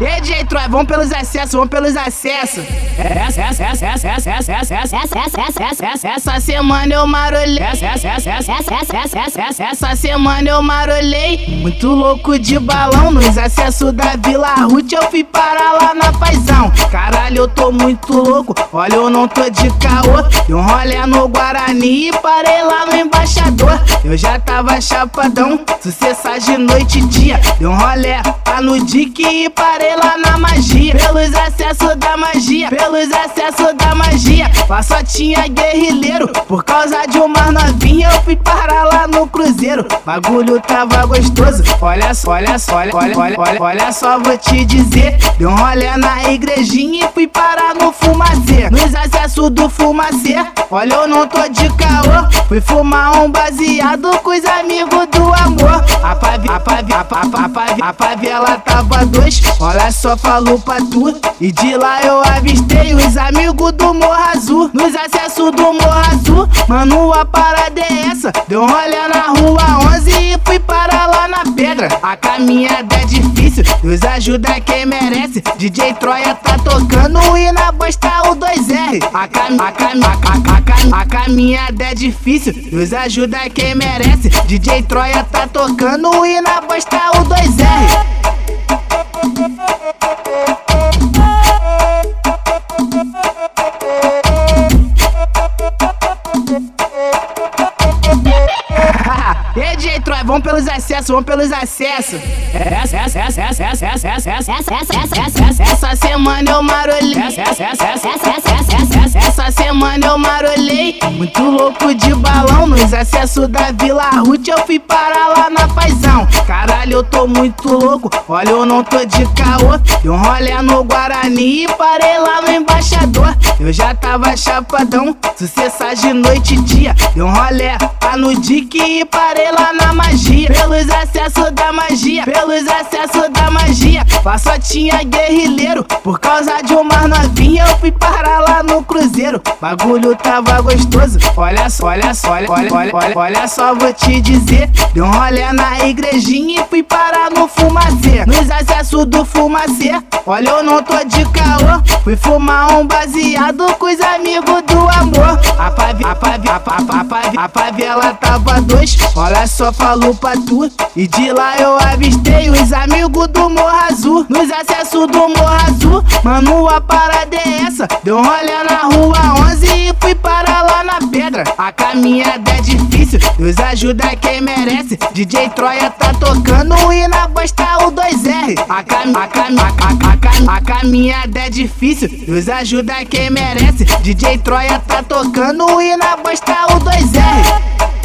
e DJ Troy, vamos pelos acessos, vamos pelos acessos. Essa, essa, essa, essa, essa, essa, essa, essa, essa, essa, essa, essa, essa semana eu marolei. Essa, essa, essa, essa, essa, essa, essa, essa, semana eu marolei. Muito louco de balão nos acessos da Vila Ruth, eu fui parar lá na paisão. Caralho, eu tô muito louco, olha, eu não tô de caô. Deu um rolê no Guarani e parei lá no embaixador. Eu já tava chapadão, sucessar de noite e dia. Deu um rolê lá no Dick e parei lá na magia. Pelos acessos da magia, pelos acessos da magia. Lá guerrilheiro, por causa de uma novinha eu fui parar lá no cruzeiro. Bagulho tava gostoso, olha só, olha só, olha, olha, olha, olha, olha só, vou te dizer. Deu um na igrejinha e fui parar no fumacê. Nos acessos do fumacê, olha eu não tô de caô. Fui fumar um baseado com os amigos do amor. A favela tava dois. Olha só, falou pra tu. E de lá eu avistei os amigos do Morro Azul. Nos acessos do Morro Azul, mano, a parada é essa. Deu um rolê na rua 11 e fui para lá na pedra. A caminhada é difícil, Deus ajuda quem merece. DJ Troia tá tocando e na bosta o 2R. A, cam a, cam a, cam a, cam a caminhada é difícil, Deus ajuda quem merece. DJ Troia tá tocando e na bosta o 2R. E DJ Troy, vamos pelos acessos, vamos pelos acessos. Essa, essa, essa, essa, essa, essa, essa, essa, essa, essa, essa semana Muito louco de balão nos acessos da Vila Ruth, eu fui parar lá na paisão. Caralho, eu tô muito louco, olha, eu não tô de caô. Deu um rolê no Guarani e parei lá no embaixador. Eu já tava chapadão, de noite e dia. Deu um rolê lá no Dick e parei lá na magia. Pelos acessos da magia, pelos acessos da magia. Lá tinha guerrilheiro, por causa de uma novinha eu fui parar Bagulho tava gostoso, olha só, olha só, olha, olha, olha, olha, só, vou te dizer. Deu um rolê na igrejinha e fui parar no fumacê. Nos acessos do fumacê, olha, eu não tô de caô. Fui fumar um baseado com os amigos do amor. A pave, a pave, a pave, a pave, a favela tava dois. Olha só, falou pra tu. E de lá eu avistei os amigos do Morro Azul. Nos acessos do Morro Azul, mano, a parada é essa. Deu um rolê na rua 11 e fui parar lá na pedra. A caminhada Deus ajuda quem merece. DJ Troia tá tocando e na bosta o 2R. A, cam a, cam a, cam a caminhada é difícil, Deus ajuda quem merece. DJ Troia tá tocando e na bosta o 2R.